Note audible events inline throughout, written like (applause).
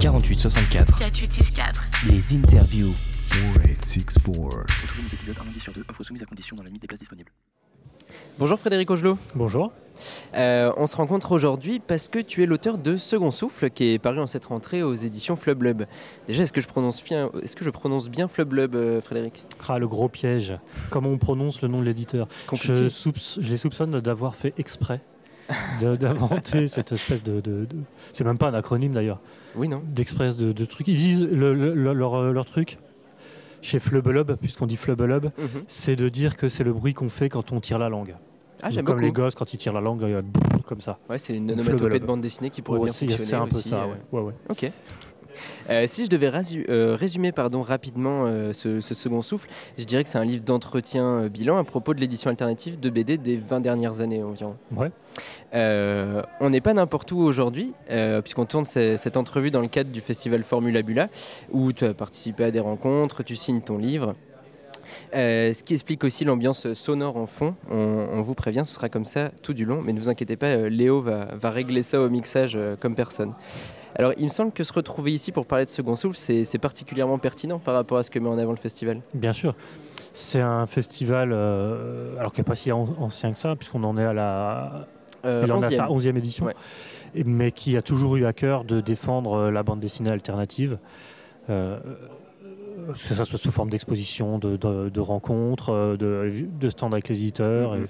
48 64 4864. les interviews. 4864. Retrouvez nos épisodes un lundi sur deux, offre soumise à condition dans la limite des places disponibles. Bonjour Frédéric Augelot. Bonjour. Euh, on se rencontre aujourd'hui parce que tu es l'auteur de Second Souffle qui est paru en cette rentrée aux éditions Flublub. Déjà, est-ce que je prononce bien, est-ce que je prononce bien Flublub, euh, Frédéric? Ah, le gros piège. Comment on prononce le nom de l'éditeur? Je, je les soupçonne d'avoir fait exprès d'inventer (laughs) cette espèce de, de- de- C'est même pas un acronyme d'ailleurs. Oui, non D'express de, de trucs. Ils disent le- le- le- leur, euh, leur truc chez Flubelub, puisqu'on dit Flubelub, Mhm. c'est de dire que c'est le bruit qu'on fait quand on tire la langue. Ah, comme beaucoup. les gosses quand ils tirent la langue, il y a comme ça. Ouais, c'est une onomatopée de bande dessinée qui pourrait Ouais, bien fonctionner c'est un peu aussi, ça. euh, ouais. Ouais, ouais. Ok. Euh, si je devais rasu- euh, résumer pardon, rapidement euh, ce, ce second souffle, je dirais que c'est un livre d'entretien bilan à propos de l'édition alternative de BD des 20 dernières années environ. Ouais. On n'est pas n'importe où aujourd'hui, puisqu'on tourne ce- cette entrevue dans le cadre du festival Formula Bula, où tu as participé à des rencontres, tu signes ton livre. Euh, ce qui explique aussi l'ambiance sonore en fond. On, on vous prévient, ce sera comme ça tout du long, mais ne vous inquiétez pas, Léo va, va régler ça au mixage euh, comme personne. Alors, il me semble que se retrouver ici pour parler de Second Souffle, c'est particulièrement pertinent par rapport à ce que met en avant le festival. Bien sûr. C'est un festival, euh, alors qui n'est pas si an- ancien que ça, puisqu'on en est à la Euh, Il en a 11e. sa 11e édition, Ouais. Mais qui a toujours eu à cœur de défendre euh, la bande dessinée alternative, euh, que ce soit sous forme d'exposition, de, de- de rencontres, euh, de, de stands avec les éditeurs, et-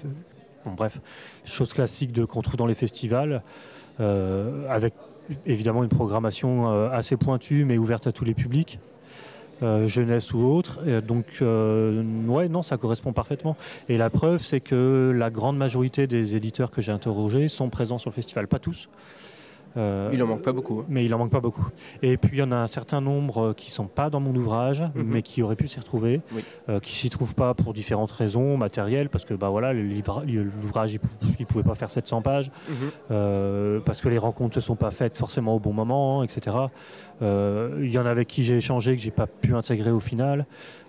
bon, bref, choses classiques de- qu'on trouve dans les festivals, euh, avec évidemment une programmation euh, assez pointue, mais ouverte à tous les publics. euh, jeunesse ou autre. Donc, euh, ouais, non, ça correspond parfaitement. Et la preuve, c'est que la grande majorité des éditeurs que j'ai interrogés sont présents sur le festival. Pas tous. Euh, Il en manque pas beaucoup. hein. Mais il en manque pas beaucoup. Et puis il y en a un certain nombre euh, qui sont pas dans mon ouvrage, Mhm. mais qui auraient pu s'y retrouver, Oui. euh, qui s'y trouvent pas pour différentes raisons matérielles, parce que bah voilà, l'ouvrage il, pou- il pouvait pas faire 700 pages, Mhm. euh, parce que les rencontres ne se sont pas faites forcément au bon moment, hein, etc. Il y en a avec qui j'ai échangé que j'ai pas pu intégrer au final.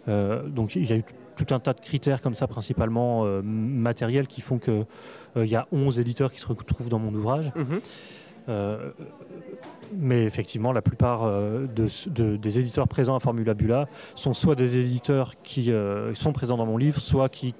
Donc il y a eu tout un tas de critères comme ça, principalement matériels, qui font que il y a 11 éditeurs qui se retrouvent dans mon ouvrage. Mhm. Mais effectivement, la plupart euh, de, de- des éditeurs présents à Formula Bula sont soit des éditeurs qui euh, sont présents dans mon livre, soit qui,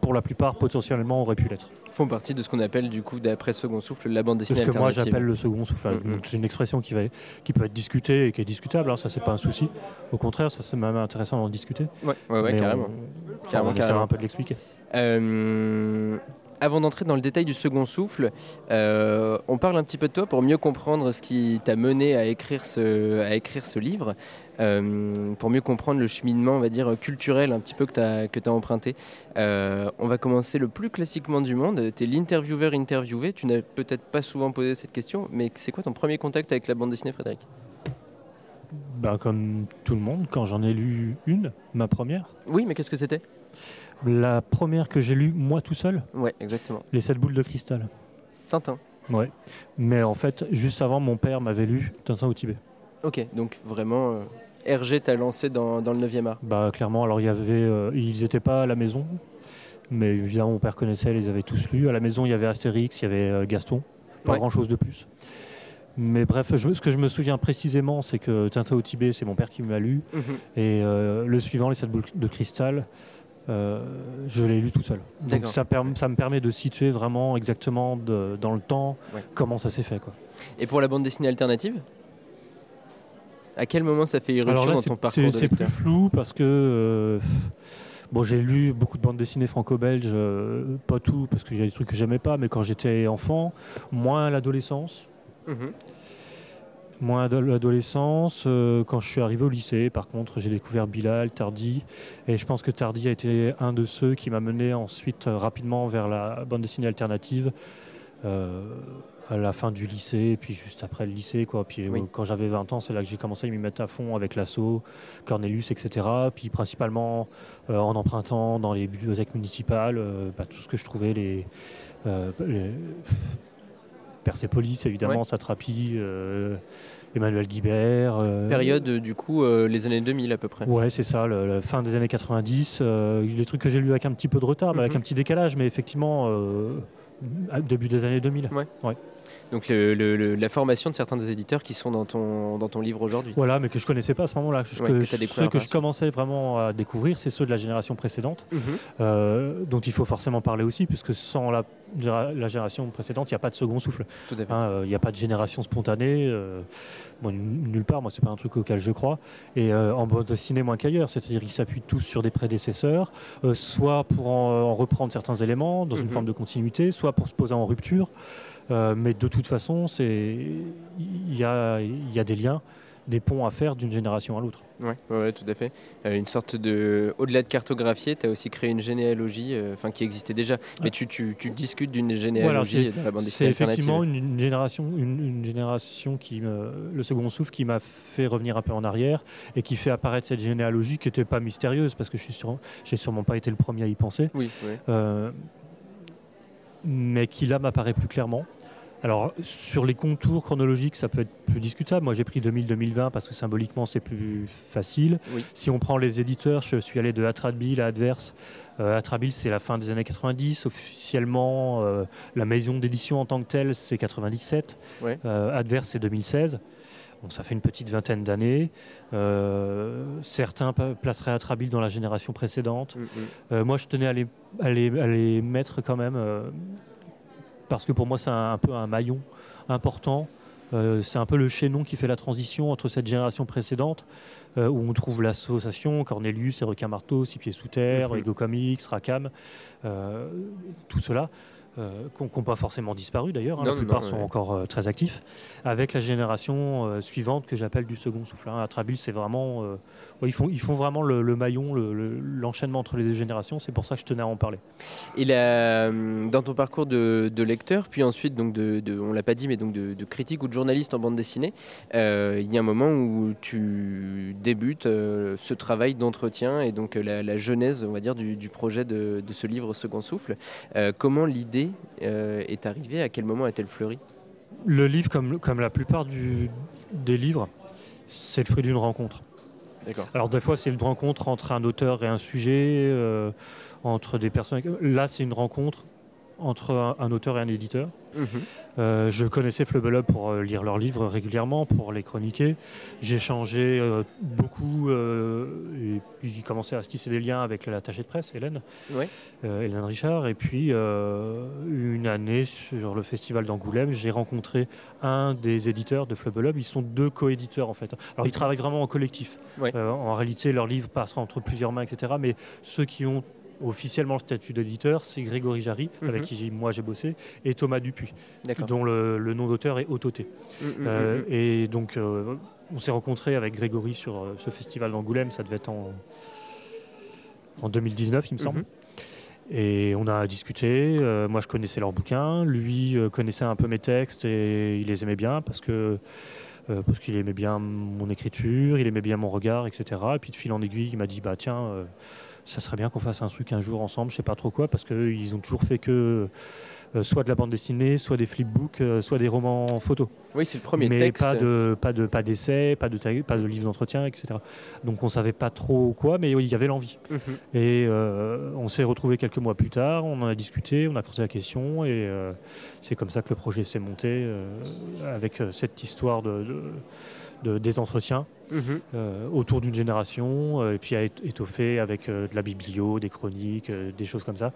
pour la plupart, potentiellement auraient pu l'être. Font partie de ce qu'on appelle, du coup, d'après Second Souffle, la bande C'est dessinée ce que moi j'appelle le second souffle. Mhm. Donc, C'est une expression qui, va, qui peut être discutée et qui est discutable, hein, ça c'est pas un souci. Au contraire, ça c'est même intéressant d'en discuter. Ouais, ouais, carrément. On, Carrément, on carrément. un peu de l'expliquer. Euh, avant d'entrer dans le détail du second souffle, euh, on parle un petit peu de toi pour mieux comprendre ce qui t'a mené à écrire ce, à écrire ce livre, euh, pour mieux comprendre le cheminement, on va dire, culturel un petit peu que tu as, que as emprunté. Euh, on va commencer le plus classiquement du monde. Tu es l'intervieweur interviewé. Tu n'as peut-être pas souvent posé cette question, mais c'est quoi ton premier contact avec la bande dessinée, Frédéric? Ben, comme tout le monde, quand j'en ai lu une, ma première, Oui, mais qu'est-ce que c'était? La première que j'ai lue moi tout seul, Ouais, exactement. Les sept boules de cristal. Tintin. Ouais. Mais en fait, juste avant, mon père m'avait lu Tintin au Tibet. Ok, donc vraiment, euh, Hergé t'a lancé dans, dans le 9e art. Bah clairement, alors il y avait, euh, ils n'étaient pas à la maison, mais évidemment mon père connaissait, ils les avait tous lus. À la maison, il y avait Astérix, il y avait euh, Gaston, pas Ouais. grand chose de plus. Mais bref, je- ce que je me souviens précisément, c'est que Tintin au Tibet, c'est mon père qui me l'a lu, Mhm. et euh, le suivant, Les sept boules de cristal, je l'ai lu tout seul. Donc ça, me permet de situer vraiment exactement de- dans le temps Ouais. comment ça s'est fait. Quoi. Et pour la bande dessinée alternative? À quel moment ça fait irruption là, dans ton parcours c'est plus flou parce que euh, bon, j'ai lu beaucoup de bandes dessinées franco-belges, euh, pas tout parce qu'il y a des trucs que j'aimais pas, mais quand j'étais enfant, moins à l'adolescence, Mhm. Moins à l'adolescence. euh, quand je suis arrivé au lycée, par contre, j'ai découvert Bilal, Tardy, et je pense que Tardy a été un de ceux qui m'a mené ensuite euh, rapidement vers la bande dessinée alternative. euh, à la fin du lycée, et puis juste après le lycée, quoi. Puis euh, quand j'avais 20 ans, c'est là que j'ai commencé à m'y mettre à fond avec l'assaut, Cornelius, etc. Puis principalement euh, en empruntant dans les bibliothèques municipales, euh, bah, tout ce que je trouvais, les, les Persépolis, évidemment, Ouais. Satrapi, euh, Emmanuel Guibert. euh, Période, euh, du coup, les années 2000 à peu près. Ouais, c'est ça, le- la fin des années 90. euh, les trucs que j'ai lus avec un petit peu de retard, mais avec Mhm. un petit décalage, mais effectivement, début des années 2000. Ouais. Donc le- le- le- la formation de certains des éditeurs qui sont dans ton, dans ton livre aujourd'hui. Voilà, mais que je connaissais pas à ce moment-là. Ouais, que que ceux que je commençais vraiment à découvrir, c'est ceux de la génération précédente, Mhm. euh, dont il faut forcément parler aussi, puisque sans la, génération précédente, il n'y a pas de second souffle. Hein, euh, Il n'y a pas de génération spontanée. euh, bon, nulle part, moi, c'est pas un truc auquel je crois. Et en bande dessinée, moins qu'ailleurs. C'est-à-dire qu'ils s'appuient tous sur des prédécesseurs, soit pour en, en reprendre certains éléments dans une Mhm. forme de continuité, soit pour se poser en rupture. Euh, mais de toute façon, c'est il y a, y a des liens, des ponts à faire d'une génération à l'autre. Ouais, ouais, tout à fait. Euh, une sorte de. Au-delà de cartographier, tu as aussi créé une généalogie, euh, qui existait déjà. Mais tu, tu, tu discutes d'une généalogie dans la bande C'est dessinée alternative. effectivement une, une génération, une, une génération qui, me- le second souffle, qui m'a fait revenir un peu en arrière et qui fait apparaître cette généalogie qui n'était pas mystérieuse parce que je suis sûr, j'ai sûrement pas été le premier à y penser, Oui, oui. euh, mais qui là m'apparaît plus clairement. Alors sur les contours chronologiques, ça peut être plus discutable. Moi, j'ai pris 2000-2020 parce que symboliquement c'est plus facile. Oui. Si on prend les éditeurs, je suis allé de Atrabil à Adverse. Euh, Atrabil, c'est la fin des années 90. Officiellement, euh, la maison d'édition en tant que telle, c'est 97. Ouais. Euh, Adverse, c'est 2016. Bon, ça fait une petite vingtaine d'années. Euh, certains placeraient Atrabil dans la génération précédente. Mm, mm. Euh, moi, je tenais à les, à les- à les mettre quand même, euh, parce que pour moi, c'est un, un peu un maillon important. C'est un peu le chaînon qui fait la transition entre cette génération précédente, où on trouve l'association Cornelius, Les Requins Marteaux, Six Pieds Sous Terre, Mhm. Ego Comics, Racam, tout cela, euh, qui n'ont pas forcément disparu d'ailleurs, hein, la plupart non, sont ouais. encore euh, très actifs, avec la génération euh, suivante que j'appelle du second souffle. Hein. Atrabil, c'est vraiment. euh, ouais, ils, font, ils font vraiment le, le maillon, le- le- l'enchaînement entre les deux générations, c'est pour ça que je tenais à en parler. Et la- dans ton parcours de, de lecteur, puis ensuite, donc de, de- on l'a pas dit, mais donc de, de critique ou de journaliste en bande dessinée, il y a un moment où tu débutes ce travail d'entretien et donc la, la genèse, on va dire, du, du projet de, ce livre Second Souffle. Comment l'idée euh, est arrivée À quel moment a-t-elle fleuri Le livre, comme, comme la plupart du- des livres, c'est le fruit d'une rencontre. D'accord. Alors des fois, c'est une rencontre entre un auteur et un sujet, euh, entre des personnes. Là, c'est une rencontre entre un, un auteur et un éditeur. Mhm. Euh, je connaissais Flubble Up pour euh, lire leurs livres régulièrement, pour les chroniquer. J'ai changé euh, beaucoup euh, et puis commencé à se tisser des liens avec l'attachée de presse, Hélène, Hélène Richard. Et puis une année sur le festival d'Angoulême, j'ai rencontré un des éditeurs de Flubble Up. Ils sont deux co-éditeurs en fait. Alors ils travaillent vraiment en collectif. En réalité, leurs livres passera entre plusieurs mains, etc. Mais ceux qui ont officiellement le statut d'éditeur, c'est Grégory Jarry, Mhm. avec qui moi j'ai bossé, et Thomas Dupuis dont le, le nom d'auteur est Autoté. Mm, mm, Euh, mm, et donc, euh, on s'est rencontrés avec Grégory sur euh, ce festival d'Angoulême, ça devait être en, en 2019, il me semble. Mhm. Et on a discuté. euh, moi, je connaissais leurs bouquins. Lui euh, connaissait un peu mes textes et il les aimait bien parce que euh, parce qu'il aimait bien mon écriture, il aimait bien mon regard, etc. Et puis de fil en aiguille, il m'a dit bah tiens, ça serait bien qu'on fasse un truc un jour ensemble. Je sais pas trop quoi parce qu'ils ont toujours fait que euh, soit de la bande dessinée, soit des flipbooks, euh, soit des romans en photo. Oui, c'est le premier mais texte. pas de pas de pas d'essais, pas de pas de livre d'entretien, etc. Donc on savait pas trop quoi, mais il y avait l'envie. Mhm. Et euh, on s'est retrouvés quelques mois plus tard, on en a discuté, on a creusé la question, et c'est comme ça que le projet s'est monté avec cette histoire de, de- de- des entretiens Mhm. euh, autour d'une génération, euh, et puis à ét- étoffer avec euh, de la biblio, des chroniques, des choses comme ça,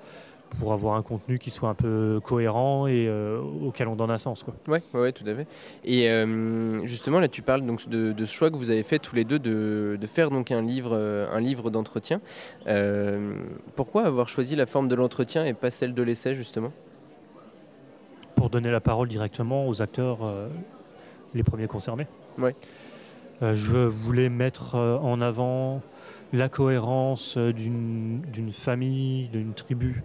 pour avoir un contenu qui soit un peu cohérent et euh, auquel on donne un sens. Quoi. Ouais, ouais, ouais, tout à fait. Et euh, justement, là, tu parles donc de, de ce choix que vous avez fait tous les deux de, de faire donc un livre, un livre d'entretien. Euh, pourquoi avoir choisi la forme de l'entretien et pas celle de l'essai, justement? Pour donner la parole directement aux acteurs les premiers concernés. Ouais. Euh, je voulais mettre euh, en avant la cohérence euh, d'une famille, d'une tribu,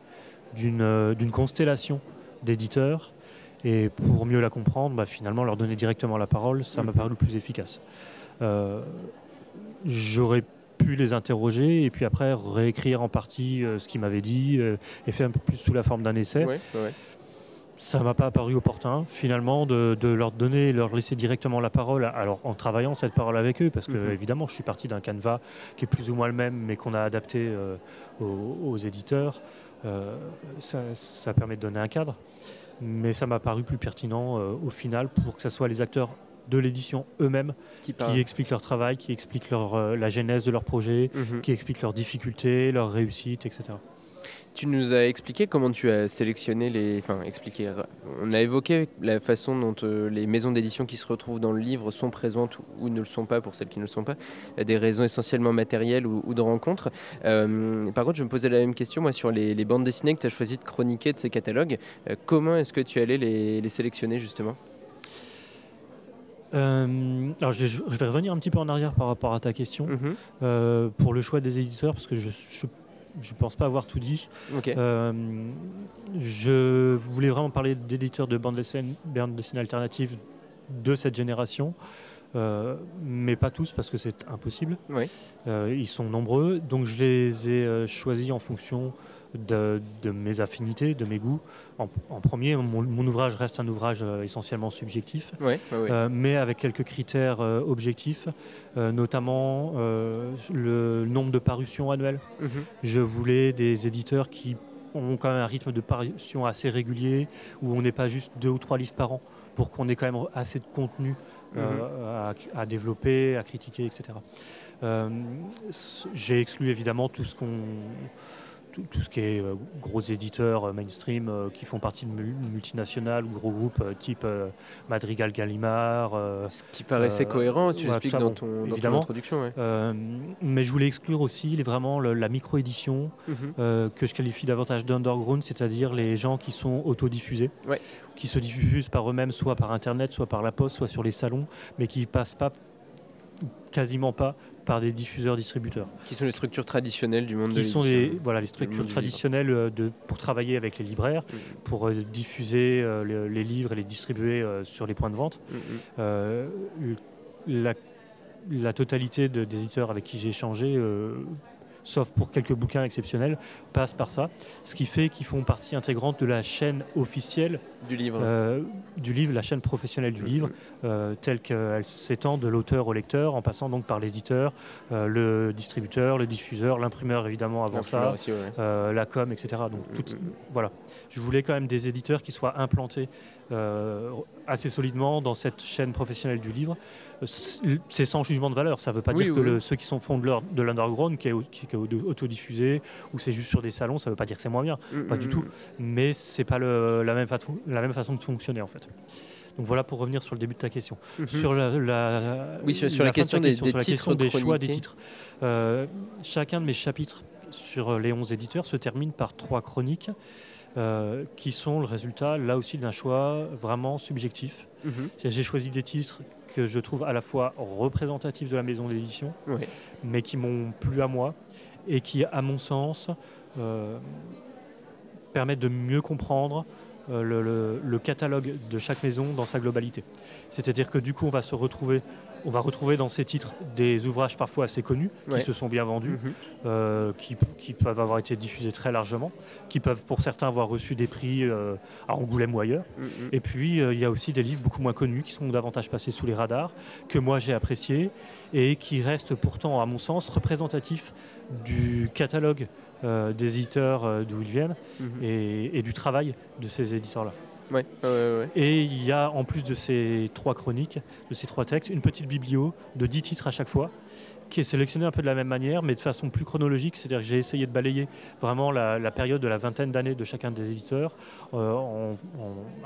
d'une constellation d'éditeurs. Et pour mieux la comprendre, bah, finalement, leur donner directement la parole, ça m'a Mhm. paru le plus efficace. Euh, J'aurais pu les interroger et puis après réécrire en partie euh, ce qu'ils m'avaient dit euh, et faire un peu plus sous la forme d'un essai Ouais, ouais. Ça m'a pas paru opportun finalement de, de leur donner, leur laisser directement la parole. Alors en travaillant cette parole avec eux, parce que Mhm. évidemment je suis parti d'un canevas qui est plus ou moins le même, mais qu'on a adapté euh, aux, aux éditeurs. Euh, ça, ça permet de donner un cadre. mais ça m'a paru plus pertinent euh, au final pour que ce soit les acteurs de l'édition eux-mêmes Qui qui expliquent leur travail, qui expliquent leur, la genèse de leur projet, Mhm. qui expliquent leurs difficultés, leurs réussites, etc. Tu nous as expliqué comment tu as sélectionné les. Enfin, expliqué. On a évoqué la façon dont euh, les maisons d'édition qui se retrouvent dans le livre sont présentes ou, ne le sont pas pour celles qui ne le sont pas. Des raisons essentiellement matérielles ou, ou de rencontres. Euh, par contre, je me posais la même question, moi, sur les, les bandes dessinées que tu as choisi de chroniquer de ces catalogues. Euh, comment est-ce que tu allais les, les sélectionner, justement? Euh, alors je, je vais revenir un petit peu en arrière par rapport à ta question Mhm. euh, pour le choix des éditeurs parce que je ne pense pas avoir tout dit. Euh, je voulais vraiment parler d'éditeurs de bandes dessinées, bandes dessinées alternatives de cette génération, euh, mais pas tous parce que c'est impossible. Euh, ils sont nombreux, donc je les ai choisis en fonction de, de mes affinités, de mes goûts. En, en premier, mon, mon ouvrage reste un ouvrage euh, essentiellement subjectif. Ouais. Euh, mais avec quelques critères euh, objectifs, euh, notamment le nombre de parutions annuelles. Mhm. Je voulais des éditeurs qui ont quand même un rythme de parution assez régulier, où on n'est pas juste deux ou trois livres par an, pour qu'on ait quand même assez de contenu euh, à, à développer, à critiquer, etc. Euh, J'ai exclu évidemment tout ce qu'on tout, tout ce qui est euh, gros éditeurs euh, mainstream euh, qui font partie de mul- multinationales ou gros groupes type Madrigal Gallimard. Ce qui paraissait cohérent, tu voilà, l'expliques dans, ton, dans ton évidemment. introduction. Ouais. mais je voulais exclure aussi les, vraiment le- la micro-édition Mhm. que je qualifie davantage d'underground, c'est-à-dire les gens qui sont autodiffusés, Ouais. qui se diffusent par eux-mêmes, soit par Internet, soit par la poste, soit sur les salons, mais qui passent pas, quasiment pas, par des diffuseurs-distributeurs. Qui sont les structures traditionnelles du monde de Qui sont l'édition. les, voilà, les structures traditionnelles euh, de, pour travailler avec les libraires, Mhm. pour euh, diffuser euh, le- les livres et les distribuer euh, sur les points de vente. Mhm. Euh, la, la totalité de- des éditeurs avec qui j'ai échangé, sauf pour quelques bouquins exceptionnels, passe par ça. Ce qui fait qu'ils font partie intégrante de la chaîne officielle Du livre. euh, du livre, la chaîne professionnelle du livre, euh, telle qu'elle s'étend de l'auteur au lecteur, en passant donc par l'éditeur, euh, le distributeur, le diffuseur, l'imprimeur évidemment avant ça, aussi, ouais. la com, etc. Donc tout- Mhm. voilà, je voulais quand même des éditeurs qui soient implantés assez solidement dans cette chaîne professionnelle du livre. C'est sans jugement de valeur. Ça ne veut pas Oui, dire oui, que le- ceux qui sont fond de l'underground, qui qui est auto- autodiffusé, ou c'est juste sur des salons, ça ne veut pas dire que c'est moins bien. pas du Mhm. tout. Mais c'est pas le- la, même fa- la même façon de fonctionner en fait. Donc voilà pour revenir sur le début de ta question. Mhm. Sur la, la- Oui, sur- sur la fin de ta question des- des sur la titres question des choix des titres. Euh, chacun de mes chapitres sur euh, les 11 éditeurs se termine par trois chroniques euh, qui sont le résultat là aussi d'un choix vraiment subjectif. Mhm. C'est-à-dire, J'ai choisi des titres que je trouve à la fois représentatifs de la maison d'édition, Ouais. mais qui m'ont plu à moi et qui, à mon sens, euh, permettent de mieux comprendre euh, le, catalogue de chaque maison dans sa globalité. C'est-à-dire que du coup, on va se retrouver, on va retrouver dans ces titres des ouvrages parfois assez connus Ouais. qui se sont bien vendus, Mhm. euh, qui, qui peuvent avoir été diffusés très largement, qui peuvent pour certains avoir reçu des prix euh, à Angoulême ou ailleurs. Mhm. Et puis, euh, il y a aussi des livres beaucoup moins connus qui sont davantage passés sous les radars, que moi j'ai appréciés et qui restent pourtant, à mon sens, représentatifs du catalogue des éditeurs d'où ils viennent Mhm. et, et du travail de ces éditeurs-là. Ouais, ouais. Et il y a, en plus de ces trois chroniques, de ces trois textes, une petite biblio de 10 titres à chaque fois, qui est sélectionnée un peu de la même manière, mais de façon plus chronologique. C'est-à-dire que j'ai essayé de balayer vraiment la, la période de la vingtaine d'années de chacun des éditeurs. Euh,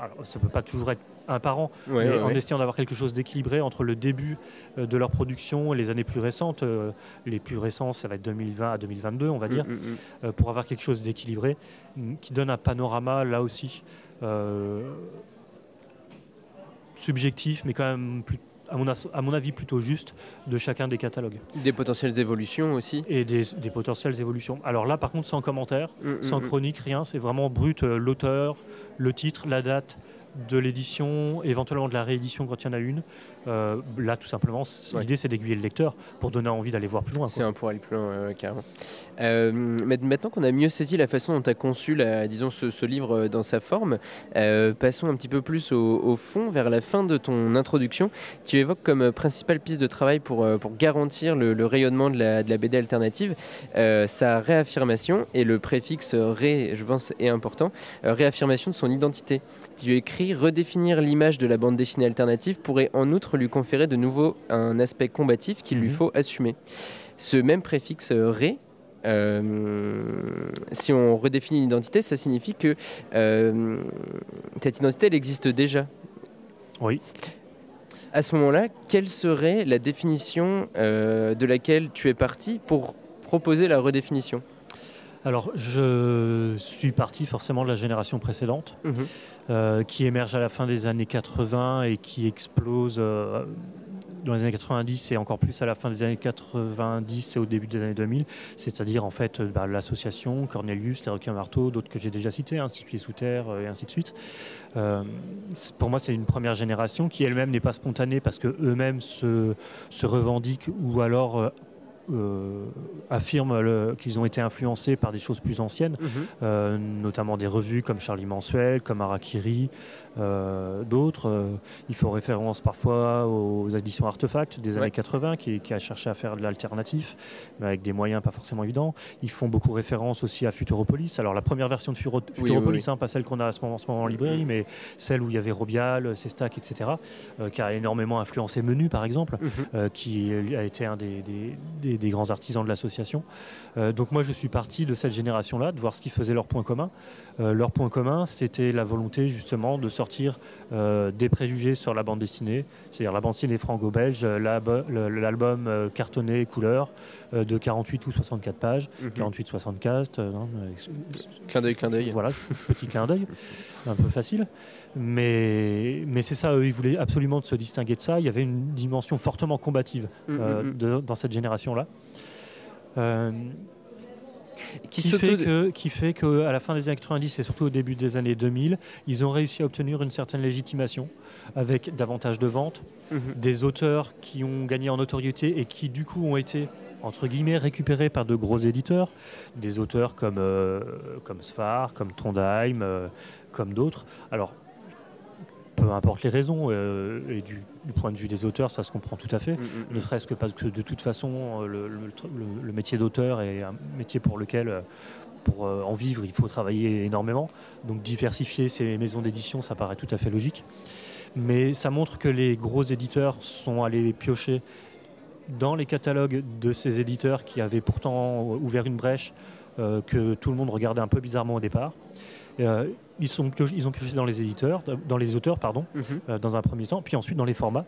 alors, ça ne peut pas toujours être un par an, Ouais, mais ouais, en ouais. essayant d'avoir quelque chose d'équilibré entre le début euh, de leur production et les années plus récentes. Euh, les plus récents, ça va être 2020 à 2022, on va dire Mhm, mhm. euh, pour avoir quelque chose d'équilibré, mm, qui donne un panorama là aussi subjectif, mais quand même, plus- à, mon as- à mon avis, plutôt juste de chacun des catalogues Des potentielles évolutions aussi. et des, des potentielles évolutions. Alors là, par contre, sans commentaire, Mhm, sans mhm. chronique, rien, c'est vraiment brut euh, l'auteur, le titre, la date de l'édition, éventuellement de la réédition quand il y en a une, Euh, là, tout simplement, Ouais. l'idée c'est d'aiguiller le lecteur pour donner envie d'aller voir plus loin. C'est un pour aller plus loin, ouais, carrément. Euh, maintenant qu'on a mieux saisi la façon dont tu as conçu la, disons, ce, ce livre euh, dans sa forme, euh, passons un petit peu plus au, au fond, vers la fin de ton introduction. Tu évoques comme principale piste de travail pour, pour garantir le, le rayonnement de la, de la BD alternative sa réaffirmation, et le préfixe ré, je pense, est important, réaffirmation de son identité. Tu écris redéfinir l'image de la bande dessinée alternative pourrait en outre lui conférer de nouveau un aspect combatif qu'il lui Mhm. faut assumer. Ce même préfixe ré, euh, si on redéfinit l'identité, ça signifie que euh, cette identité, elle existe déjà. Oui. À ce moment-là, quelle serait la définition euh, de laquelle tu es parti pour proposer la redéfinition? Alors, je suis parti forcément de la génération précédente, euh, qui émerge à la fin des années 80 et qui explose euh, dans les années 90 et encore plus à la fin des années 90 et au début des années 2000, c'est-à-dire en fait bah, l'association Cornelius, les requins marteaux, d'autres que j'ai déjà cités, hein, Six pieds sous terre euh, et ainsi de suite. Euh, pour moi, c'est une première génération qui elle-même n'est pas spontanée parce que eux-mêmes se, se revendiquent ou alors euh, affirment qu'ils ont été influencés par des choses plus anciennes. Euh, notamment des revues comme Charlie Mensuel, comme Harakiri, euh, d'autres. Euh, il faut référence parfois aux éditions Artefact des Ouais. années 80 qui, qui a cherché à faire de l'alternatif, mais avec des moyens pas forcément évidents. Ils font beaucoup référence aussi à Futuropolis. Alors la première version de Furo- Futuropolis, oui. hein, pas celle qu'on a à ce moment, en ce moment en librairie, mais celle où il y avait Robial, Sestac, etc., qui a énormément influencé Menu par exemple Mhm. euh, qui a été un des, des- des- des grands artisans de l'association. Euh, donc moi, je suis parti de cette génération-là, de voir ce qui faisait leur point commun. Euh, leur point commun, c'était la volonté justement de sortir euh, des préjugés sur la bande dessinée, c'est-à-dire la bande dessinée franco-belge, l'album cartonné couleur de 48 ou 64 pages, Mhm. 48-64. euh, non, mais- Clin d'œil, clin d'œil. voilà, petit clin d'œil, (laughs) un peu facile. Mais, mais c'est ça, eux, ils voulaient absolument se distinguer de ça. Il y avait une dimension fortement combative Mhm, euh, mhm. de- dans cette génération-là. Euh, Qui, fait que, qui fait qu'à la fin des années 90 et surtout au début des années 2000, ils ont réussi à obtenir une certaine légitimation avec davantage de ventes, Mhm. des auteurs qui ont gagné en notoriété et qui du coup ont été entre guillemets récupérés par de gros éditeurs, des auteurs comme, euh, comme Sfar, comme Trondheim, euh, comme d'autres. Alors, peu importe les raisons, euh, et du, du point de vue des auteurs, ça se comprend tout à fait Mhm, mhm. ne serait-ce que parce que de toute façon, euh, le, le- le- le métier d'auteur est un métier pour lequel, euh, pour en vivre, il faut travailler énormément. Donc diversifier ces maisons d'édition, ça paraît tout à fait logique. Mais ça montre que les gros éditeurs sont allés piocher dans les catalogues de ces éditeurs qui avaient pourtant ouvert une brèche euh, que tout le monde regardait un peu bizarrement au départ. Euh, ils, sont pioché- ils ont pioché dans les éditeurs, dans les auteurs, pardon, Mhm. euh, dans un premier temps, puis ensuite dans les formats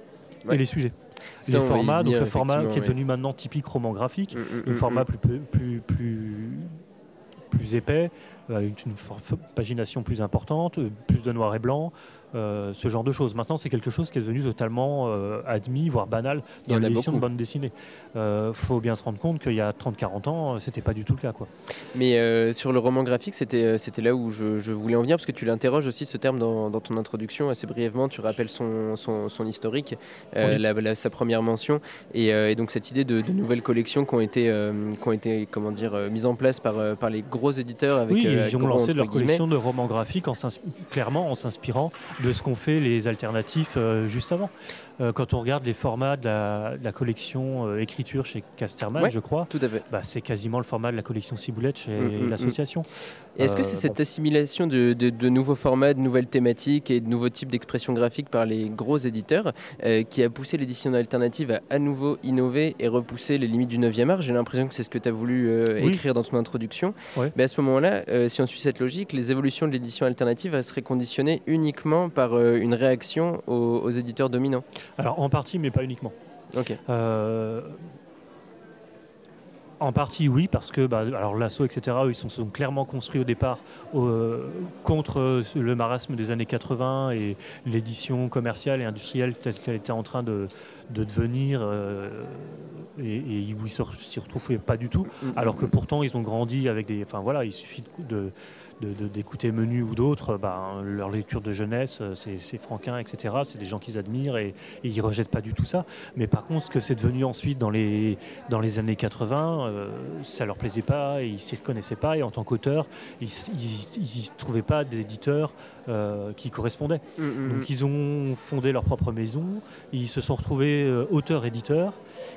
Ouais. et les sujets Ça, les formats, donc le format qui est devenu maintenant typique roman graphique, ouais. Mhm, un mhm, format mhm. plus, plus, plus, plus épais, euh, avec une f- pagination plus importante, euh, plus de noir et blanc, euh, ce genre de choses. Maintenant, c'est quelque chose qui est devenu totalement euh, admis, voire banal dans l'édition de bande dessinée. Il faut bien se rendre compte qu'il y a 30-40 ans, euh, c'était pas du tout le cas. Quoi. Mais euh, sur le roman graphique, c'était euh, c'était là où je, je voulais en venir, parce que tu l'interroges aussi ce terme dans, dans ton introduction assez brièvement. Tu rappelles son, son, son historique, euh, Oui. la- la- sa première mention, et, euh, et donc cette idée de, de nouvelles collections qui ont été, euh, qui ont été comment dire, euh, mises en place par, euh, par les gros éditeurs. Avec, oui, euh, ils ont lancé leur collection de romans graphiques en clairement en s'inspirant de ce qu'ont fait les alternatifs euh, juste avant. Euh, quand on regarde les formats de la, de la collection euh, écriture chez Casterman, Ouais. je crois, Tout à fait. bah, c'est quasiment le format de la collection Ciboulette chez Mm, mm, l'association. Et Est-ce que Euh, c'est cette bon. assimilation de, de- de nouveaux formats, de nouvelles thématiques et de nouveaux types d'expression graphique par les gros éditeurs euh, qui a poussé l'édition alternative à à nouveau innover et repousser les limites du 9e art? J'ai l'impression que c'est ce que tu as voulu euh, Oui. écrire dans ton introduction. Ouais. Mais à ce moment-là, euh, si on suit cette logique, les évolutions de l'édition alternative seraient conditionnées uniquement par euh, une réaction aux, aux éditeurs dominants. Alors en partie, mais pas uniquement. Ok. Euh, en partie, oui, parce que bah, alors l'assaut, etc., ils sont, sont clairement construits au départ euh, contre euh, le marasme des années 80 et l'édition commerciale et industrielle telle qu'elle était en train de, de devenir euh, et, et ils ne s'y retrouvaient pas du tout. Mm, Alors que pourtant, ils ont grandi avec des. Enfin voilà, il suffit de- de- de- d'écouter Menu ou d'autres, ben, leur lecture de jeunesse, euh, c'est c'est Franquin, etc. C'est des gens qu'ils admirent et, et ils rejettent pas du tout ça. Mais par contre, ce que c'est devenu ensuite dans les, dans les années 80, euh, ça leur plaisait pas et ils s'y reconnaissaient pas. Et en tant qu'auteur, ils ne trouvaient pas d'éditeurs euh, qui correspondaient. Mm, mm, mm. Donc ils ont fondé leur propre maison, ils se sont retrouvés euh, auteurs-éditeurs,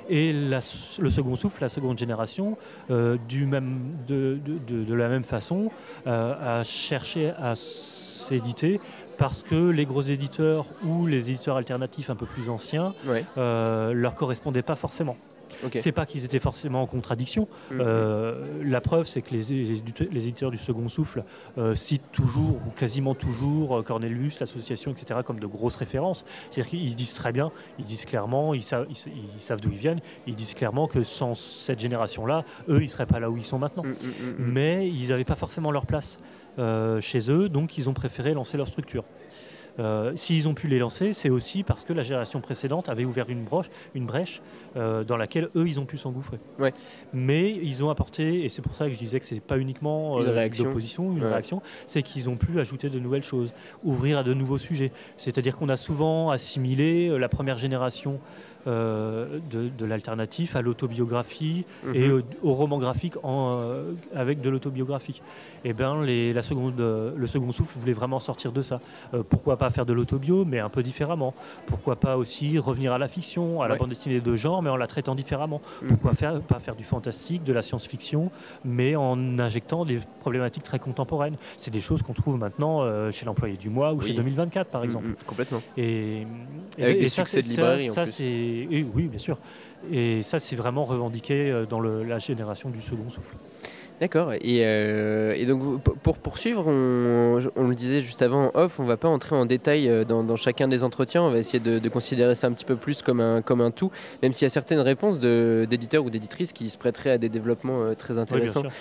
et la- le second souffle, la seconde génération, euh, du même, de, de- de- de la même façon, a cherché à s'éditer parce que les gros éditeurs ou les éditeurs alternatifs un peu plus anciens Ouais, euh, leur correspondaient pas forcément. Ok. C'est pas qu'ils étaient forcément en contradiction. Mm, Euh, la preuve, c'est que les, les édite- les éditeurs du second souffle euh, citent toujours, ou quasiment toujours, euh, Cornelius, l'association, etc., comme de grosses références. C'est-à-dire qu'ils disent très bien, ils disent clairement, ils savent, ils, ils savent d'où ils viennent, ils disent clairement que sans cette génération-là, eux, ils seraient pas là où ils sont maintenant. Mm, mm. Mais ils n'avaient pas forcément leur place euh, chez eux, donc ils ont préféré lancer leur structure. Euh, S'ils ont pu les lancer, c'est aussi parce que la génération précédente avait ouvert une, broche, une brèche euh, dans laquelle eux, ils ont pu s'engouffrer. Ouais. Mais ils ont apporté, et c'est pour ça que je disais que c'est pas uniquement Une euh, réaction. d'opposition, une Ouais. réaction, c'est qu'ils ont pu ajouter de nouvelles choses, ouvrir à de nouveaux sujets. C'est-à-dire qu'on a souvent assimilé la première génération euh, de, de l'alternatif à l'autobiographie et Mhm. au, au roman graphique en, euh, avec de l'autobiographie. Et ben les, la seconde, euh, le second souffle voulait vraiment sortir de ça. Pourquoi pas faire de l'autobio, mais un peu différemment. Pourquoi pas aussi revenir à la fiction, à la bande dessinée de genre, mais en la traitant différemment. Mhm. Pourquoi faire, pas faire du fantastique, de la science-fiction, mais en injectant des problématiques très contemporaines. C'est des choses qu'on trouve maintenant chez l'employé du mois ou Oui. chez 2024, par Mm, exemple. Complètement. Et, et- Avec et des ça, succès de ça- librairie, c'est et oui, bien sûr. Et ça, c'est vraiment revendiqué euh, dans le- la génération du second souffle. D'accord. Et, euh, et donc, pour- pour poursuivre, on, on le disait juste avant en off, on va pas entrer en détail euh, dans, dans chacun des entretiens. On va essayer de, de considérer ça un petit peu plus comme un, comme un tout, même s'il y a certaines réponses d'éditeurs ou d'éditrices qui se prêteraient à des développements très Oui, bien intéressants. sûr.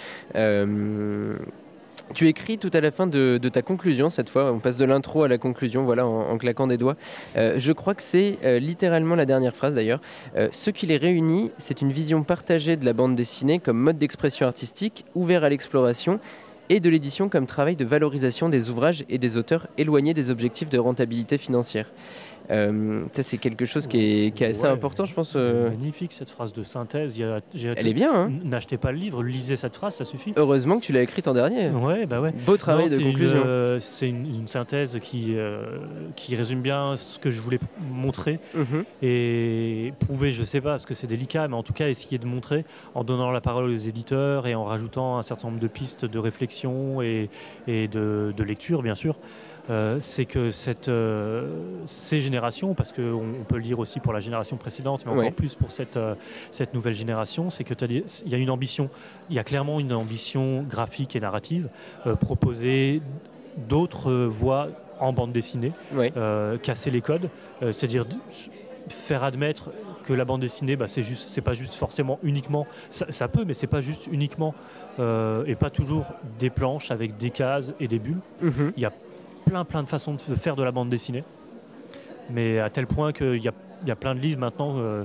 Tu écris tout à la fin de, ta conclusion cette fois. On passe de l'intro à la conclusion, voilà, en, en claquant des doigts. Euh, je crois que c'est euh, littéralement la dernière phrase d'ailleurs. Euh, ce qui les réunit, c'est une vision partagée de la bande dessinée comme mode d'expression artistique, ouvert à l'exploration, et de l'édition comme travail de valorisation des ouvrages et des auteurs éloignés des objectifs de rentabilité financière. Euh, ça, c'est quelque chose qui est, qui est assez Ouais. important, je pense. euh, Magnifique cette phrase de synthèse. Y a- elle est bien, hein N'achetez pas le livre, lisez cette phrase, ça suffit. Heureusement que tu l'as écrite en dernier. Ouais, bah ouais. Beau travail Non, de conclusion. euh, C'est une, une synthèse qui, euh, qui résume bien ce que je voulais montrer Mhm. et prouver, je sais pas, parce que c'est délicat, mais en tout cas essayer de montrer en donnant la parole aux éditeurs et en rajoutant un certain nombre de pistes de réflexion et, et de, de lecture, bien sûr. Euh, c'est que cette, euh, ces générations, parce qu'on on peut le dire aussi pour la génération précédente, mais encore plus pour cette, euh, cette nouvelle génération, c'est que t'as des- il y a une ambition, il y a clairement une ambition graphique et narrative, proposer d'autres voies en bande dessinée, casser les codes, c'est-à-dire faire admettre que la bande dessinée, bah, c'est juste, c'est pas juste forcément uniquement, ça, ça peut, mais c'est pas juste uniquement euh, et pas toujours des planches avec des cases et des bulles. Mhm. Plein, plein de façons de faire de la bande dessinée, mais à tel point qu'il y a, il y a plein de livres maintenant euh,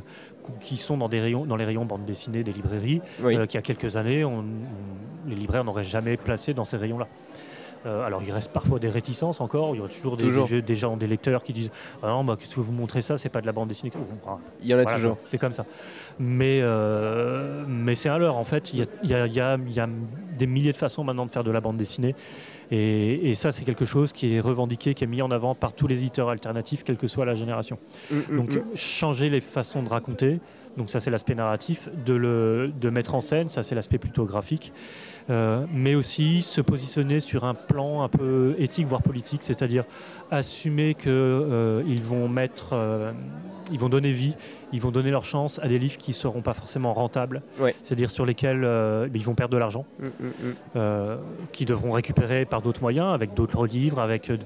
qui sont dans des rayons, dans les rayons bande dessinée des librairies, Oui. euh, qu'il y a quelques années, on- on- les libraires n'auraient jamais placé dans ces rayons-là. Euh, alors il reste parfois des réticences encore, il y a toujours des, Toujours. des- des gens, des lecteurs qui disent ah non, bah, qu'est-ce que vous montrez ça, c'est pas de la bande dessinée. Il y en a voilà, toujours. C'est comme ça. Mais, euh, mais c'est un leurre en fait. Il y a, il y a- il y a- il y a des milliers de façons maintenant de faire de la bande dessinée. Et, et ça, c'est quelque chose qui est revendiqué, qui est mis en avant par tous les éditeurs alternatifs, quelle que soit la génération. Mhm, Donc mhm. changer les façons de raconter, donc ça c'est l'aspect narratif, de, le, de mettre en scène, ça c'est l'aspect plutôt graphique, mais aussi se positionner sur un plan un peu éthique voire politique, c'est-à-dire assumer qu'ils vont mettre, euh, ils vont donner vie, ils vont donner leur chance à des livres qui ne seront pas forcément rentables, Ouais. c'est-à-dire sur lesquels euh, ils vont perdre de l'argent mhm. euh, qui devront récupérer par d'autres moyens, avec d'autres livres, avec euh,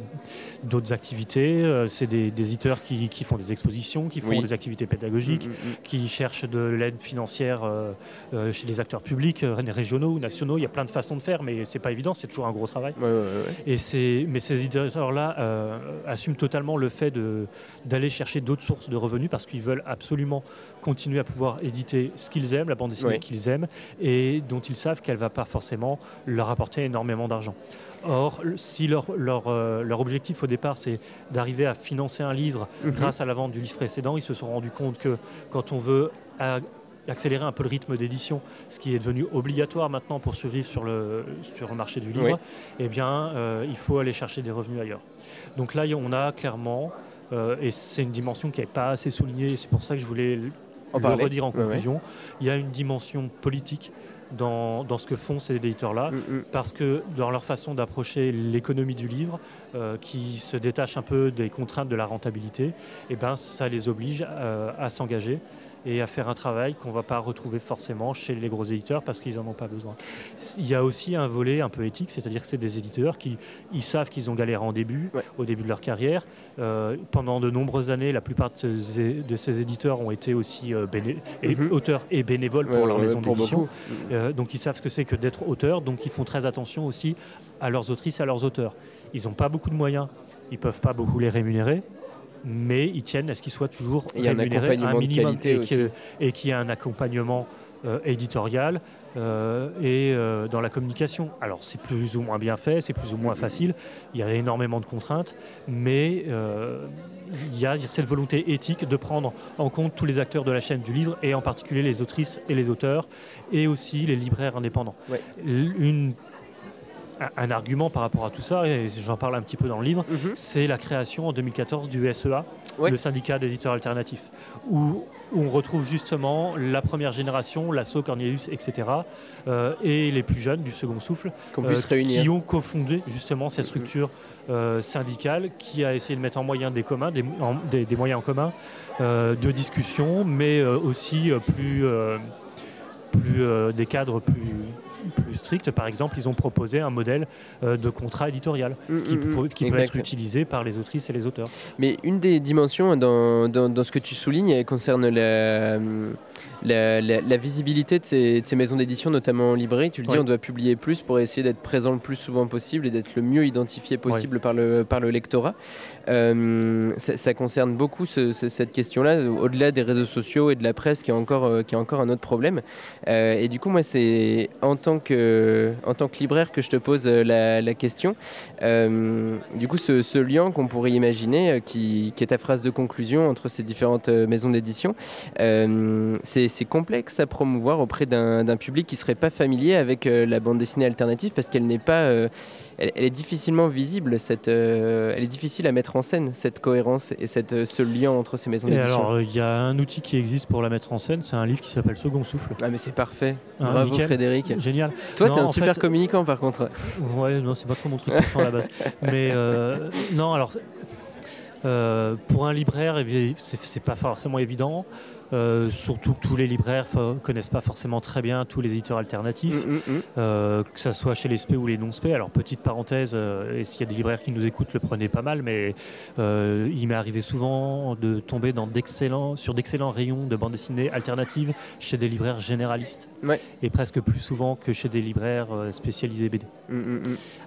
d'autres activités. Euh, c'est des, des éditeurs qui, qui font des expositions, qui font Oui. des activités pédagogiques, Mm, mm, mm. qui cherchent de l'aide financière euh, euh, chez les acteurs publics, euh, régionaux ou nationaux. Il y a plein de façons de faire, mais c'est pas évident, c'est toujours un gros travail. Ouais, ouais, ouais. Et c'est, mais ces éditeurs-là euh, assument totalement le fait de, d'aller chercher d'autres sources de revenus parce qu'ils veulent absolument continuer à pouvoir éditer ce qu'ils aiment, la bande dessinée qu'ils aiment, et dont ils savent qu'elle ne va pas forcément leur apporter énormément d'argent. Or, si leur, leur, euh, leur objectif au départ, c'est d'arriver à financer un livre Mhm. grâce à la vente du livre précédent, ils se sont rendus compte que quand on veut accélérer un peu le rythme d'édition, ce qui est devenu obligatoire maintenant pour survivre sur le, sur le marché du livre, Oui. eh bien, euh, il faut aller chercher des revenus ailleurs. Donc là, on a clairement, euh, et c'est une dimension qui n'est pas assez soulignée, c'est pour ça que je voulais le En le parler. redire en conclusion, il y a une dimension politique dans, dans ce que font ces éditeurs-là, Mm, mm. parce que dans leur façon d'approcher l'économie du livre, euh, qui se détache un peu des contraintes de la rentabilité, et ben, ça les oblige euh, à s'engager et à faire un travail qu'on ne va pas retrouver forcément chez les gros éditeurs parce qu'ils n'en ont pas besoin. Il y a aussi un volet un peu éthique, c'est-à-dire que c'est des éditeurs qui ils savent qu'ils ont galéré en début, Ouais. au début de leur carrière. Euh, pendant de nombreuses années, la plupart de ces, de ces éditeurs ont été aussi euh, béné- et Mhm. auteurs et bénévoles pour Ouais, leur maison d'édition. beaucoup. Euh, donc ils savent ce que c'est que d'être auteur, donc ils font très attention aussi à leurs autrices à leurs auteurs. Ils n'ont pas beaucoup de moyens, ils peuvent pas beaucoup les rémunérer, mais ils tiennent à ce qu'ils soient toujours Et un rémunérés accompagnement de qualité et qu'il y ait un accompagnement euh, éditorial euh, et euh, dans la communication. Alors c'est plus ou moins bien fait, c'est plus ou moins facile, il y a énormément de contraintes, mais il y a cette volonté éthique de prendre en compte tous les acteurs de la chaîne du livre et en particulier les autrices et les auteurs et aussi les libraires indépendants. Ouais. L- Une, un- un argument par rapport à tout ça, et j'en parle un petit peu dans le livre, Mhm. c'est la création en 2014 du SEA, le syndicat d'éditeurs alternatifs, où, on retrouve justement la première génération, l'assaut Cornelius, etc., euh, et les plus jeunes du second souffle, euh, qui ont cofondé justement cette Mhm. structure euh, syndicale qui a essayé de mettre en moyen des communs, des, en- des- des moyens en commun de discussion, mais aussi plus, plus des cadres plus plus stricts. Par exemple, ils ont proposé un modèle euh, de contrat éditorial Mm, qui, mm, mm. peut- qui peut Exact. être utilisé par les autrices et les auteurs. Mais une des dimensions dans, dans, dans ce que tu soulignes elle concerne la, la, la- la visibilité de ces, de ces maisons d'édition, notamment en librairie. Tu le dis, on doit publier plus pour essayer d'être présent le plus souvent possible et d'être le mieux identifié possible par, le, par le lectorat. Euh, ça, ça concerne beaucoup ce- ce- cette question-là, au-delà des réseaux sociaux et de la presse, qui est encore, euh, qui est encore un autre problème. Euh, et du coup, moi, c'est en tant que, en tant que libraire que je te pose euh, la, la question. Euh, du coup, ce, ce lien qu'on pourrait imaginer, euh, qui, qui est ta phrase de conclusion entre ces différentes maisons d'édition, euh, c'est complexe à promouvoir auprès d'un public qui serait pas familier avec la bande dessinée alternative parce qu'elle n'est pas, euh, elle, elle est difficilement visible. Cette, elle est difficile à mettre en scène cette cohérence et cette, ce lien entre ces maisons d'édition. alors, il y a un outil qui existe pour la mettre en scène, c'est un livre qui s'appelle Second Souffle. Ah mais c'est parfait. Hein, Bravo. Frédéric. Génial. Toi, Non, t'es un super fait- communicant par contre. Ouais, non, c'est pas trop mon truc à la base. Mais euh, non, alors euh, pour un libraire, c'est pas forcément évident. Euh, surtout que tous les libraires ne connaissent pas forcément très bien tous les éditeurs alternatifs, Mm, mm, mm. euh, que ce soit chez les SP ou les non-SP. Alors, petite parenthèse, euh, et s'il y a des libraires qui nous écoutent, le prenez pas mal, mais il m'est arrivé souvent de tomber dans d'excellents, sur d'excellents rayons de bande dessinée alternative chez des libraires généralistes, Ouais. et presque plus souvent que chez des libraires spécialisés BD.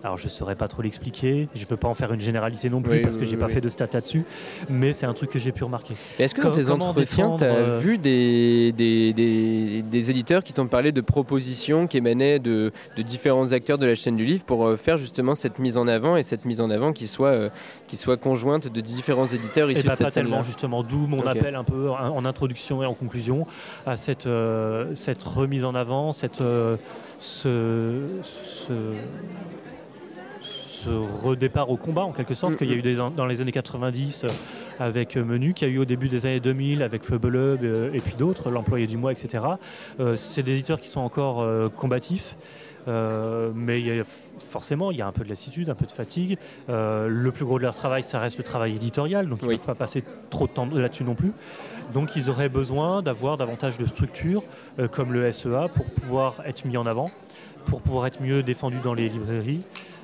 Alors je ne saurais pas trop l'expliquer, je ne veux pas en faire une généralité non plus Oui, parce que j'ai pas fait de stats là-dessus, mais c'est un truc que j'ai pu remarquer. Est-ce que dans tes entretiens, euh, vu des, des, des- des éditeurs qui t'ont parlé de propositions qui émanaient de, de différents acteurs de la chaîne du livre pour euh, faire justement cette mise en avant et cette mise en avant qui soit, euh, qui soit conjointe de différents éditeurs Et issus bah, de cette pas tellement justement, d'où mon appel un peu en introduction et en conclusion à cette, cette remise en avant, cette, ce, ce, redépart au combat en quelque sorte Mm, qu'il y a mm. eu des dans les années 90 euh, avec euh, Menu, qu'il y a eu au début des années 2000 avec Feubelub euh, et puis d'autres, l'employé du mois, etc. Euh, c'est des éditeurs qui sont encore combatifs. euh, mais il y a, forcément, il y a un peu de lassitude, un peu de fatigue. Euh, le plus gros de leur travail, ça reste le travail éditorial, donc ils ne Oui. peuvent pas passer trop de temps là-dessus non plus. Donc ils auraient besoin d'avoir davantage de structures euh, comme le SEA pour pouvoir être mis en avant, pour pouvoir être mieux défendus dans les librairies.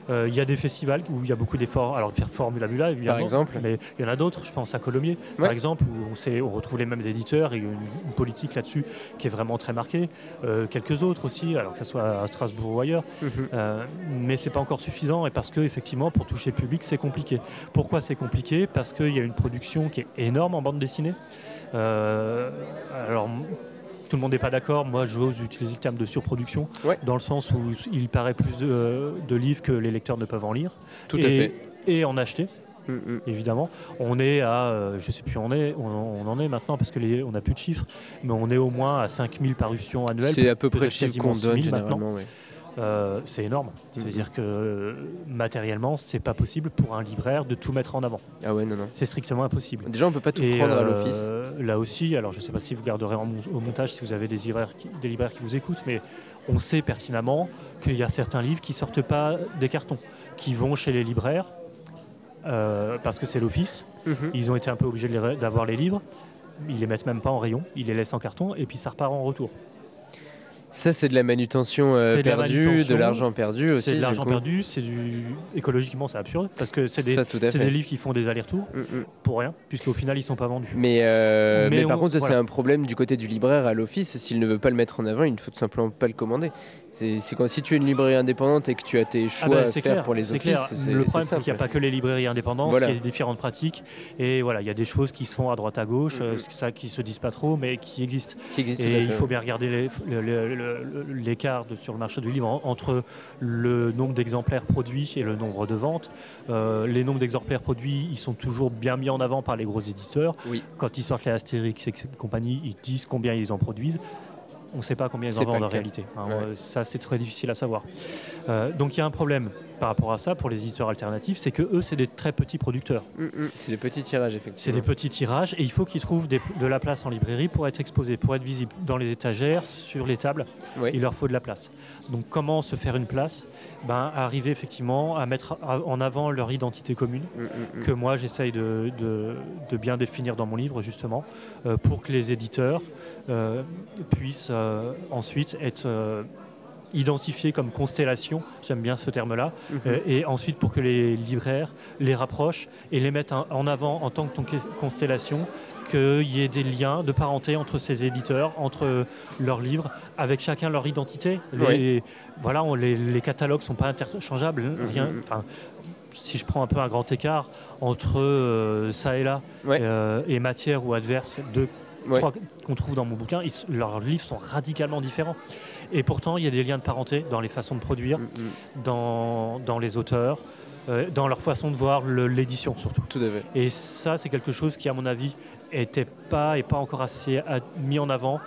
Euh, Il y a des festivals où il y a beaucoup d'efforts. Alors, faire Formula Bula, évidemment. Par exemple. Mais il y en a d'autres. Je pense à Colomiers, Ouais. par exemple, où on, sait- on retrouve les mêmes éditeurs et une, une politique là-dessus qui est vraiment très marquée. Euh, quelques autres aussi, alors que ce soit à Strasbourg ou ailleurs. Mhm. Euh, mais c'est pas encore suffisant et parce que effectivement pour toucher le public c'est compliqué. Pourquoi c'est compliqué? Parce qu'il y a une production qui est énorme en bande dessinée. Euh, alors tout le monde n'est pas d'accord. Moi, j'ose utiliser le terme de surproduction, Ouais. dans le sens où il paraît plus de, de livres que les lecteurs ne peuvent en lire Tout à et, fait. et en acheter Mm, mm. évidemment. On est à, euh, je sais plus où on est, on, on en est maintenant parce que les, on n'a plus de chiffres, mais on est au moins à 5000 parutions annuelles. C'est à peu près le chiffre qu'on donne 6000 maintenant. généralement. Euh, c'est énorme. Mhm. C'est-à-dire que euh, matériellement, c'est pas possible pour un libraire de tout mettre en avant. Ah ouais, non, non. C'est strictement impossible. Déjà, on peut pas tout Et, prendre à euh, l'office. Là aussi, alors je ne sais pas si vous garderez en au montage si vous avez des libraires, qui, des libraires qui vous écoutent, mais on sait pertinemment qu'il y a certains livres qui sortent pas des cartons, qui vont chez les libraires euh, parce que c'est l'office. Mhm. Ils ont été un peu obligés d'avoir les livres. Ils les mettent même pas en rayon, ils les laissent en carton et puis ça repart en retour. Ça, c'est de la manutention euh, perdue, de l'argent perdu aussi. C'est de l'argent perdu, c'est du écologiquement c'est absurde parce que c'est des, Ça, des livres qui font des allers-retours Mm, mm. pour rien, puisqu'au final ils sont pas vendus. Mais, euh, Mais mais par on- contre, ça, voilà. c'est un problème du côté du libraire à l'office. S'il ne veut pas le mettre en avant, il ne faut tout simplement pas le commander. C'est c'est quand si tu es une librairie indépendante et que tu as tes Ah choix bah, à faire clair, pour les offices, clair. Le problème, c'est qu'il n'y a pas que les librairies indépendantes, Voilà. il y a différentes pratiques. Et voilà, il y a des choses qui se font à droite à gauche, Mhm. euh, ça qui se disent pas trop, mais qui existent. Qui existe Et il faut bien regarder l'écart sur le marché du livre en- entre le nombre d'exemplaires produits et le nombre de ventes. Euh, les nombres d'exemplaires produits, ils sont toujours bien mis en avant par les gros éditeurs. Oui. Quand ils sortent les Astérix et compagnie, ils disent combien ils en produisent. On ne sait pas combien ils en vendent en réalité. hein. Ouais. Euh, Ça, c'est très difficile à savoir. Euh, donc il y a un problème par rapport à ça pour les éditeurs alternatifs, c'est que eux, c'est des très petits producteurs. Mm, mm. C'est des petits tirages, C'est effectivement. des petits tirages et il faut qu'ils trouvent des- de la place en librairie pour être exposés, pour être visibles dans les étagères, sur les tables. Oui. Il leur faut de la place. Donc comment se faire une place? Ben, Arriver effectivement à mettre en avant leur identité commune, Mm, que moi j'essaye de, de- de bien définir dans mon livre justement, euh, pour que les éditeurs euh, puissent euh, ensuite être... identifiés comme constellation, j'aime bien ce terme-là, Mhm. euh, et ensuite pour que les libraires les rapprochent et les mettent en- avant en tant que ton- constellation, qu'il y ait des liens de parenté entre ces éditeurs, entre leurs livres, avec chacun leur identité. Les, voilà, on- les, les catalogues sont pas interchangeables, rien. Mhm. Si je prends un peu un grand écart entre euh, ça et là euh, et matière ou adverse, deux Ouais. qu'on trouve dans mon bouquin, ils leurs livres sont radicalement différents. Et pourtant, il y a des liens de parenté dans les façons de produire, Mm, mm. dans, dans les auteurs, euh, dans leur façon de voir l'édition surtout. Tout à fait. Et ça, c'est quelque chose qui, à mon avis, était pas et pas encore assez mis en avant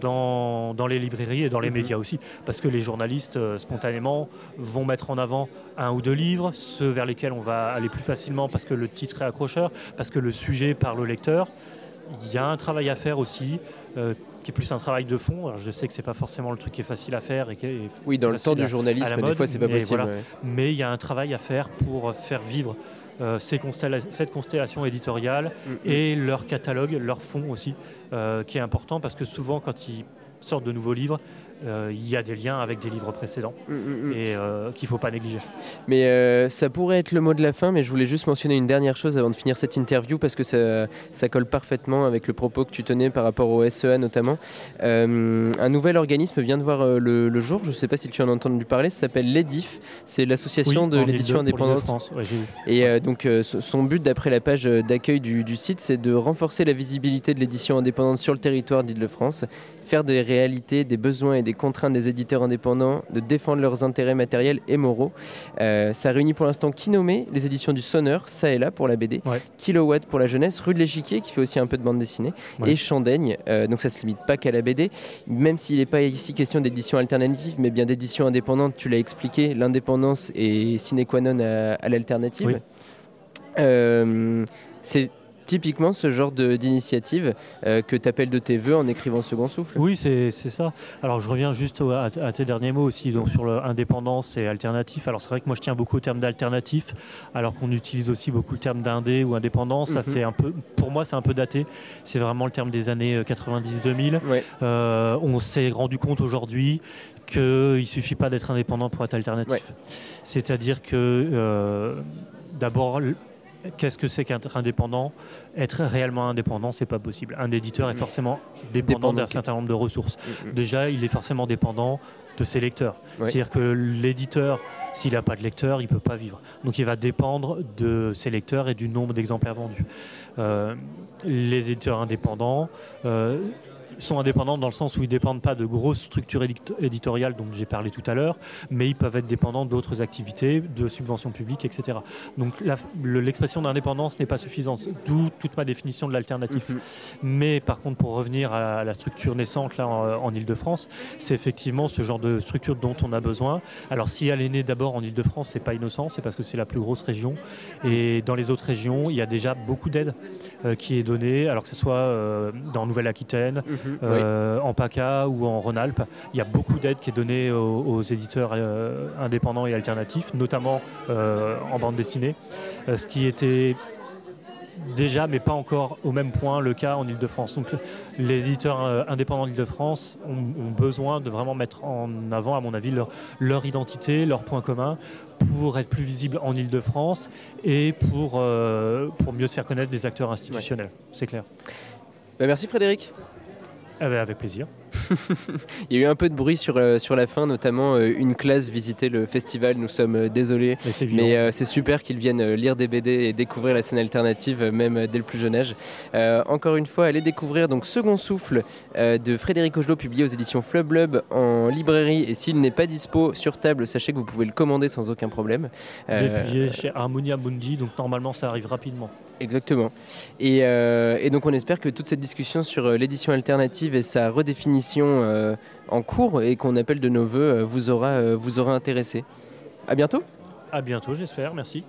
dans, dans les librairies et dans les Mhm. médias aussi. Parce que les journalistes, euh, spontanément, vont mettre en avant un ou deux livres, ceux vers lesquels on va aller plus facilement parce que le titre est accrocheur, parce que le sujet parle au lecteur. Il y a un travail à faire aussi, euh, qui est plus un travail de fond. Alors, je sais que c'est pas forcément le truc qui est facile à faire, et qui est- Oui, dans le temps du journalisme, la des mode, fois, c'est pas possible. voilà. ouais. mais il y a un travail à faire pour faire vivre euh, ces constella- cette constellation éditoriale Mm, et leur catalogue, leur fond aussi, euh, qui est important parce que souvent quand ils sortent de nouveaux livres, il y a des liens avec des livres précédents Mm, mm, mm. et euh, qu'il ne faut pas négliger. Mais euh, ça pourrait être le mot de la fin, mais je voulais juste mentionner une dernière chose avant de finir cette interview parce que ça, ça colle parfaitement avec le propos que tu tenais par rapport au SEA notamment. Euh, un nouvel organisme vient de voir euh, le, le jour, je ne sais pas si tu en as entendu parler, ça s'appelle l'EDIF, c'est l'association Oui, de l'édition indépendante. l'Île-de-France, ouais. Et euh, donc euh, so- son but d'après la page euh, d'accueil du, du site, c'est de renforcer la visibilité de l'édition indépendante sur le territoire d'Île-de-France, faire des réalités, des besoins et des contraintes des éditeurs indépendants, de défendre leurs intérêts matériels et moraux. Euh, ça réunit pour l'instant Kinomé, les éditions du Sonneur, ça et là pour la BD, Ouais. Kilowatt pour la jeunesse, Rue de l'Échiquier qui fait aussi un peu de bande dessinée, Ouais. et Chandaigne, euh, donc ça se limite pas qu'à la BD, même s'il n'est pas ici question d'édition alternative, mais bien d'édition indépendante, tu l'as expliqué, l'indépendance est sine qua non à, à l'alternative. Oui. Euh, c'est typiquement ce genre d'initiative euh, que tu appelles de tes voeux en écrivant Second Souffle? Oui, c'est ça. Alors je reviens juste au- à, à tes derniers mots aussi, donc sur l'indépendance et alternatif. Alors c'est vrai que moi je tiens beaucoup au terme d'alternatif, alors qu'on utilise aussi beaucoup le terme d'indé ou indépendance. Ça Mhm. c'est un peu, pour moi c'est un peu daté. C'est vraiment le terme des années euh, 90-2000. Ouais. Euh, on s'est rendu compte aujourd'hui qu'il ne suffit pas d'être indépendant pour être alternatif. Ouais. C'est-à-dire que euh, d'abord, qu'est-ce que c'est qu'être indépendant? Être réellement indépendant, c'est pas possible. Un éditeur est forcément dépendant d'un certain nombre de ressources. Mm, mm. Déjà, il est forcément dépendant de ses lecteurs. C'est-à-dire que l'éditeur, s'il n'a pas de lecteurs, il ne peut pas vivre. Donc il va dépendre de ses lecteurs et du nombre d'exemplaires vendus. Euh, les éditeurs indépendants euh, sont indépendants dans le sens où ils ne dépendent pas de grosses structures éditoriales dont j'ai parlé tout à l'heure, mais ils peuvent être dépendants d'autres activités, de subventions publiques, etc. Donc l'expression d'indépendance n'est pas suffisante, d'où toute ma définition de l'alternatif. Mhm. Mais par contre, pour revenir à la structure naissante là en, Ile-de-France, c'est effectivement ce genre de structure dont on a besoin. Alors si elle est née d'abord en Ile-de-France, c'est pas innocent, c'est parce que c'est la plus grosse région. Et dans les autres régions, il y a déjà beaucoup d'aide euh, qui est donnée, alors que ce soit euh, dans Nouvelle-Aquitaine, Mhm. Oui. Euh, en PACA ou en Rhône-Alpes. Il y a beaucoup d'aide qui est donnée aux, aux éditeurs euh, indépendants et alternatifs, notamment euh, en bande dessinée, euh, ce qui était déjà, mais pas encore au même point, le cas en Ile-de-France. Donc les éditeurs euh, indépendants d'Ile-de-France ont, ont besoin de vraiment mettre en avant, à mon avis, leur, leur identité, leurs points communs pour être plus visibles en Ile-de-France et pour, euh, pour mieux se faire connaître des acteurs institutionnels. C'est clair. Bah, merci Frédéric. Eh ben, avec plaisir. (laughs) Il y a eu un peu de bruit sur, euh, sur la fin, notamment euh, une classe visitait le festival. Nous sommes euh, désolés. Mais c'est super qu'ils viennent lire des BD et découvrir la scène alternative, même dès le plus jeune âge. Encore une fois, allez découvrir donc Second Souffle de Frédéric Ogelot, publié aux éditions Flub Lub en librairie. Et s'il n'est pas dispo sur table, sachez que vous pouvez le commander sans aucun problème. Diffusé chez Harmonia Mundi, donc normalement ça arrive rapidement. Exactement. Et, euh, et donc on espère que toute cette discussion sur euh, l'édition alternative et sa redéfinition euh, en cours et qu'on appelle de nos voeux euh, vous aura, euh, vous aura intéressé. À bientôt. À bientôt, j'espère. Merci.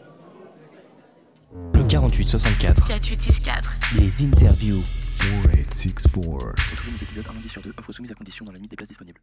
Le 4864, 4864. les interviews. 4864. Retrouvez nos épisodes un lundi sur deux, offre soumise à condition dans la limite des places disponibles.